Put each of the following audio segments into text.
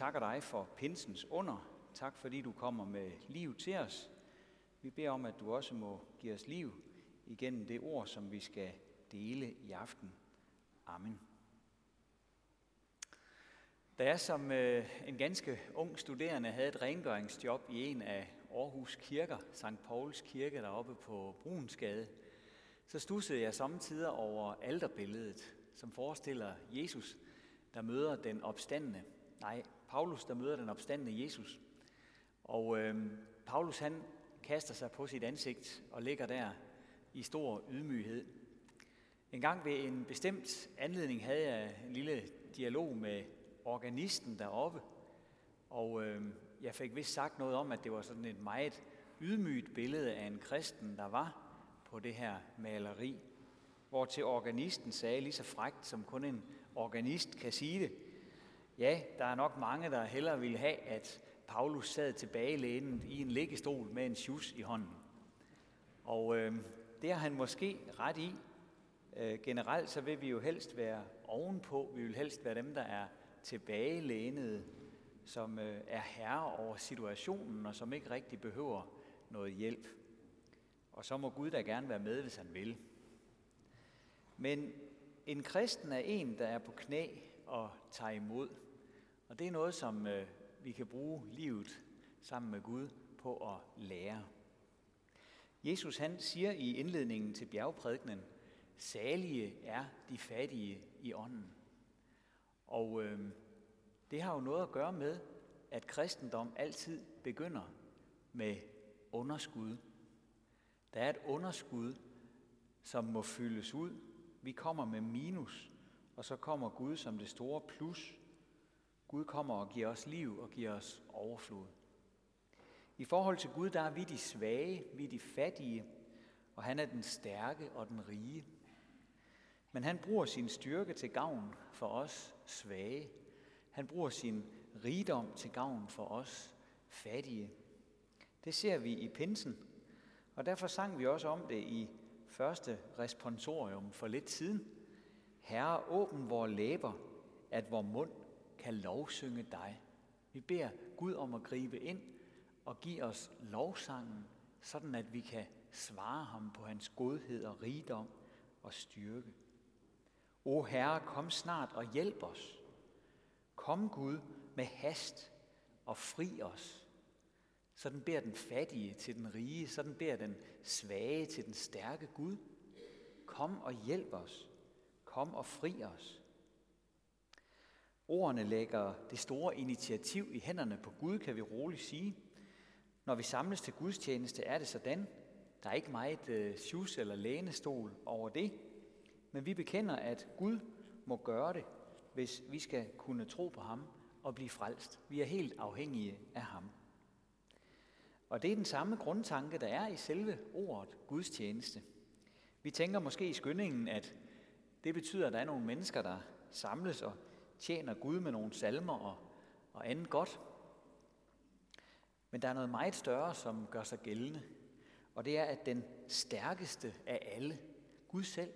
takker dig for pinsens under. Tak fordi du kommer med liv til os. Vi beder om, at du også må give os liv igennem det ord, som vi skal dele i aften. Amen. Da jeg som øh, en ganske ung studerende havde et rengøringsjob i en af Aarhus kirker, St. Pauls kirke deroppe på Brunsgade, så stussede jeg samtidig over alterbilledet, som forestiller Jesus, der møder den opstandende. Nej, Paulus, der møder den opstandende Jesus. Og øh, Paulus, han kaster sig på sit ansigt og ligger der i stor ydmyghed. En gang ved en bestemt anledning havde jeg en lille dialog med organisten deroppe, og øh, jeg fik vist sagt noget om, at det var sådan et meget ydmygt billede af en kristen, der var på det her maleri, hvor til organisten sagde lige så frægt, som kun en organist kan sige det, ja, der er nok mange, der hellere ville have, at Paulus sad tilbagelænet i en liggestol med en sjus i hånden. Og øh, det har han måske ret i. Øh, generelt så vil vi jo helst være ovenpå, vi vil helst være dem, der er tilbagelænede, som øh, er herre over situationen, og som ikke rigtig behøver noget hjælp. Og så må Gud da gerne være med, hvis han vil. Men en kristen er en, der er på knæ og tager imod. Og det er noget, som øh, vi kan bruge livet sammen med Gud på at lære. Jesus han siger i indledningen til bjergprædikenen, salige er de fattige i ånden. Og øh, det har jo noget at gøre med, at kristendom altid begynder med underskud. Der er et underskud, som må fyldes ud. Vi kommer med minus, og så kommer Gud som det store plus. Gud kommer og giver os liv og giver os overflod. I forhold til Gud, der er vi de svage, vi de fattige, og han er den stærke og den rige. Men han bruger sin styrke til gavn for os svage. Han bruger sin rigdom til gavn for os fattige. Det ser vi i pinsen, og derfor sang vi også om det i første responsorium for lidt siden. Herre, åbn vores læber, at vor mund kan lovsynge dig. Vi beder Gud om at gribe ind og give os lovsangen, sådan at vi kan svare ham på hans godhed og rigdom og styrke. O Herre, kom snart og hjælp os. Kom Gud med hast og fri os. Sådan beder den fattige til den rige, sådan beder den svage til den stærke Gud. Kom og hjælp os. Kom og fri os. Ordene lægger det store initiativ i hænderne på Gud, kan vi roligt sige. Når vi samles til gudstjeneste, er det sådan. Der er ikke meget øh, sjus eller lænestol over det. Men vi bekender, at Gud må gøre det, hvis vi skal kunne tro på ham og blive frelst. Vi er helt afhængige af ham. Og det er den samme grundtanke, der er i selve ordet gudstjeneste. Vi tænker måske i skyndingen, at det betyder, at der er nogle mennesker, der samles og tjener Gud med nogle salmer og, og andet godt. Men der er noget meget større, som gør sig gældende. Og det er, at den stærkeste af alle, Gud selv,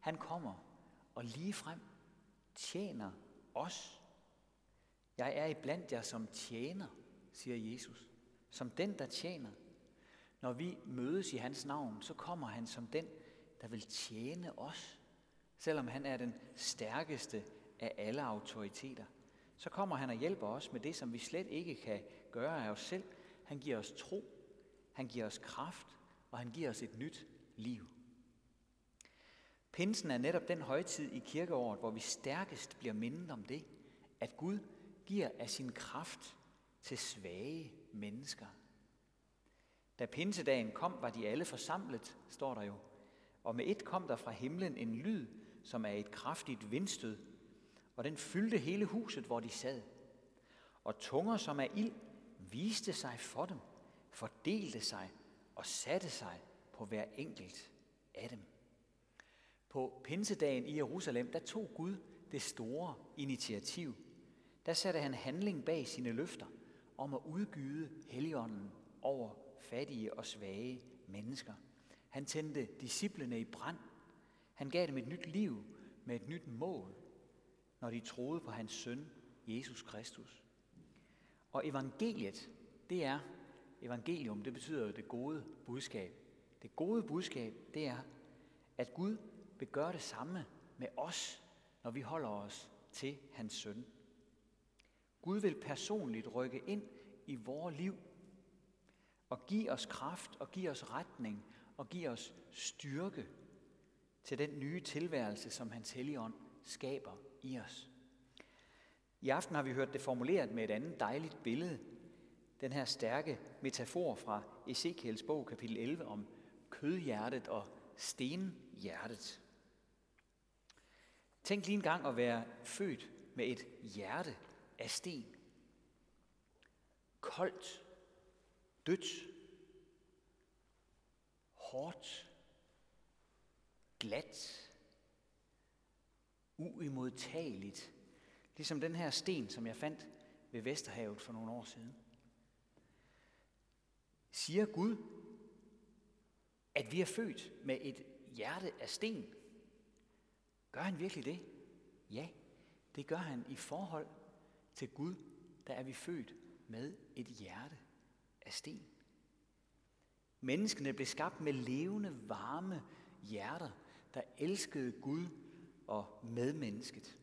han kommer og lige frem tjener os. Jeg er iblandt jer som tjener, siger Jesus. Som den, der tjener. Når vi mødes i hans navn, så kommer han som den, der vil tjene os. Selvom han er den stærkeste af alle autoriteter. Så kommer han og hjælper os med det, som vi slet ikke kan gøre af os selv. Han giver os tro, han giver os kraft, og han giver os et nyt liv. Pinsen er netop den højtid i kirkeåret, hvor vi stærkest bliver mindet om det, at Gud giver af sin kraft til svage mennesker. Da pinsedagen kom, var de alle forsamlet, står der jo. Og med et kom der fra himlen en lyd, som er et kraftigt vindstød, og den fyldte hele huset, hvor de sad. Og tunger som af ild viste sig for dem, fordelte sig og satte sig på hver enkelt af dem. På pinsedagen i Jerusalem, der tog Gud det store initiativ. Der satte han handling bag sine løfter om at udgyde Helligånden over fattige og svage mennesker. Han tændte disciplene i brand. Han gav dem et nyt liv med et nyt mål, når de troede på hans søn, Jesus Kristus. Og evangeliet, det er, evangelium, det betyder jo det gode budskab. Det gode budskab, det er, at Gud vil gøre det samme med os, når vi holder os til hans søn. Gud vil personligt rykke ind i vores liv og give os kraft og give os retning og give os styrke til den nye tilværelse, som hans hellige ånd skaber i os. I aften har vi hørt det formuleret med et andet dejligt billede. Den her stærke metafor fra Ezekiels bog, kapitel 11, om kødhjertet og stenhjertet. Tænk lige en gang at være født med et hjerte af sten. Koldt, dødt, hårdt, glat, uimodtageligt. Ligesom den her sten, som jeg fandt ved Vesterhavet for nogle år siden. Siger Gud, at vi er født med et hjerte af sten? Gør han virkelig det? Ja, det gør han i forhold til Gud, der er vi født med et hjerte af sten. Menneskene blev skabt med levende, varme hjerter, der elskede Gud og medmennesket.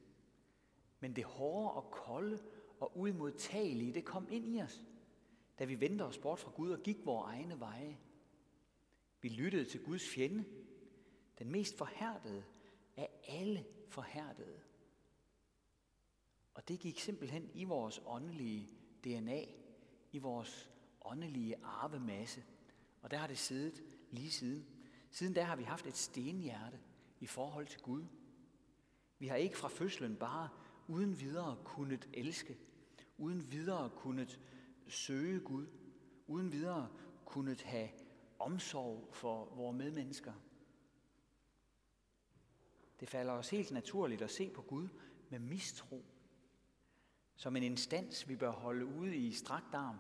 Men det hårde og kolde og uimodtagelige, det kom ind i os, da vi vendte os bort fra Gud og gik vores egne veje. Vi lyttede til Guds fjende, den mest forhærdede af alle forhærdede. Og det gik simpelthen i vores åndelige DNA, i vores åndelige arvemasse. Og der har det siddet lige siden. Siden da har vi haft et stenhjerte i forhold til Gud. Vi har ikke fra fødslen bare uden videre kunnet elske, uden videre kunnet søge Gud, uden videre kunnet have omsorg for vores medmennesker. Det falder os helt naturligt at se på Gud med mistro, som en instans, vi bør holde ude i strakt arm,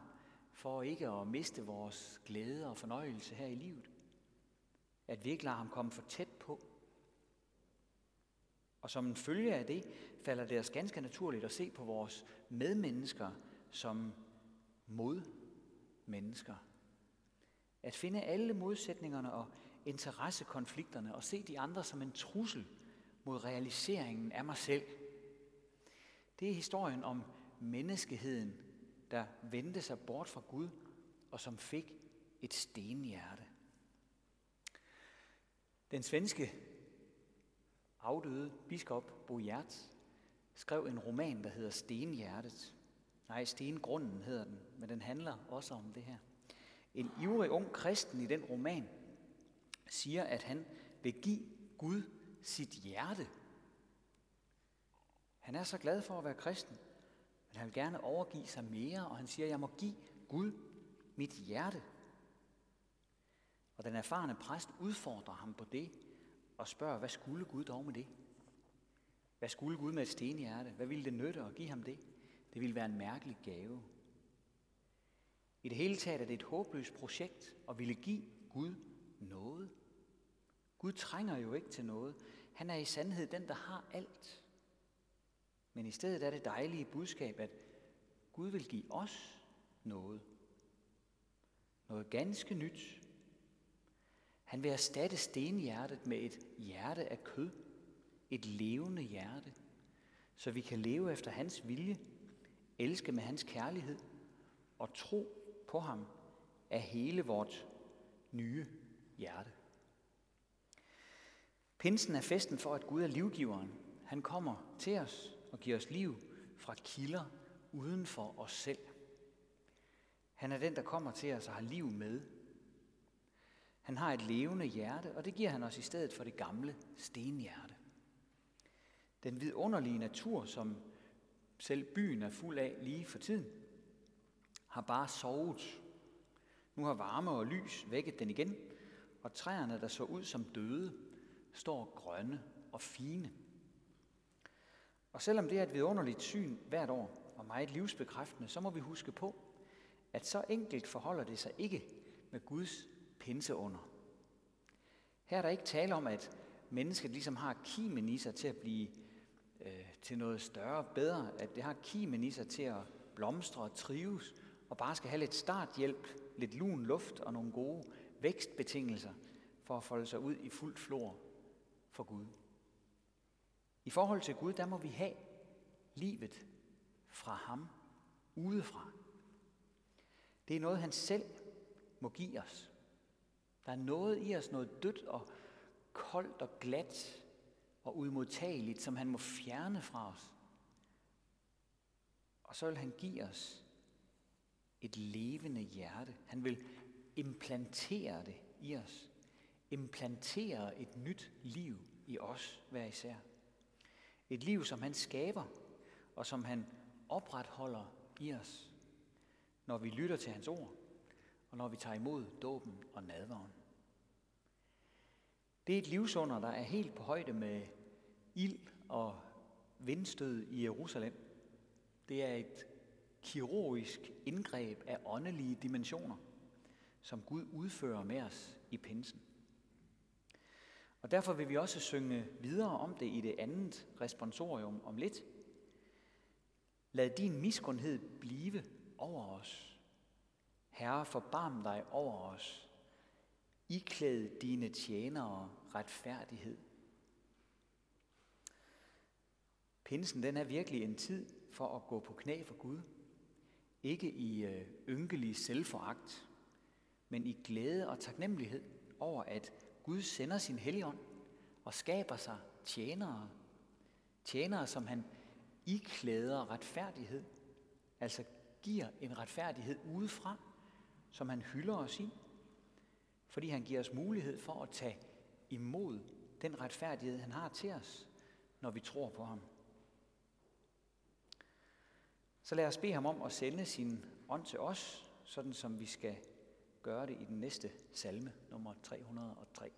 for ikke at miste vores glæde og fornøjelse her i livet. At vi ikke lader ham komme for tæt på. Og som en følge af det, falder det os ganske naturligt at se på vores medmennesker som modmennesker. At finde alle modsætningerne og interessekonflikterne og se de andre som en trussel mod realiseringen af mig selv. Det er historien om menneskeheden, der vendte sig bort fra Gud og som fik et stenhjerte. Den svenske afdøde biskop Bo skrev en roman, der hedder Stenhjertet. Nej, Stengrunden hedder den, men den handler også om det her. En ivrig ung kristen i den roman siger, at han vil give Gud sit hjerte. Han er så glad for at være kristen, men han vil gerne overgive sig mere, og han siger, at jeg må give Gud mit hjerte. Og den erfarne præst udfordrer ham på det, og spørger, hvad skulle Gud dog med det? Hvad skulle Gud med et stenhjerte? Hvad ville det nytte at give ham det? Det ville være en mærkelig gave. I det hele taget er det et håbløst projekt at ville give Gud noget. Gud trænger jo ikke til noget. Han er i sandhed den, der har alt. Men i stedet er det dejlige budskab, at Gud vil give os noget. Noget ganske nyt. Han vil erstatte stenhjertet med et hjerte af kød. Et levende hjerte. Så vi kan leve efter hans vilje, elske med hans kærlighed og tro på ham af hele vort nye hjerte. Pinsen er festen for, at Gud er livgiveren. Han kommer til os og giver os liv fra kilder uden for os selv. Han er den, der kommer til os og har liv med. Han har et levende hjerte, og det giver han os i stedet for det gamle stenhjerte. Den vidunderlige natur, som selv byen er fuld af lige for tiden, har bare sovet. Nu har varme og lys vækket den igen, og træerne, der så ud som døde, står grønne og fine. Og selvom det er et vidunderligt syn hvert år og meget livsbekræftende, så må vi huske på, at så enkelt forholder det sig ikke med Guds under. Her er der ikke tale om, at mennesket ligesom har kimen i sig til at blive øh, til noget større, bedre, at det har kimen i sig til at blomstre og trives, og bare skal have lidt starthjælp, lidt lun luft og nogle gode vækstbetingelser for at folde sig ud i fuldt flor for Gud. I forhold til Gud, der må vi have livet fra ham udefra. Det er noget, han selv må give os. Der er noget i os, noget dødt og koldt og glat og udmodtageligt, som han må fjerne fra os. Og så vil han give os et levende hjerte. Han vil implantere det i os. Implantere et nyt liv i os hver især. Et liv, som han skaber, og som han opretholder i os, når vi lytter til hans ord, og når vi tager imod dåben og nadveren. Det er et livsunder, der er helt på højde med ild og vindstød i Jerusalem. Det er et kirurgisk indgreb af åndelige dimensioner, som Gud udfører med os i pinsen. Og derfor vil vi også synge videre om det i det andet responsorium om lidt. Lad din miskundhed blive over os. Herre, forbarm dig over os. Iklæd dine tjenere retfærdighed. Pinsen den er virkelig en tid for at gå på knæ for Gud. Ikke i øh, ynkelig selvforagt, men i glæde og taknemmelighed over, at Gud sender sin helligånd og skaber sig tjenere. Tjenere, som han iklæder retfærdighed, altså giver en retfærdighed udefra, som han hylder os i, fordi han giver os mulighed for at tage imod den retfærdighed, han har til os, når vi tror på ham. Så lad os bede ham om at sende sin ånd til os, sådan som vi skal gøre det i den næste salme, nummer 303.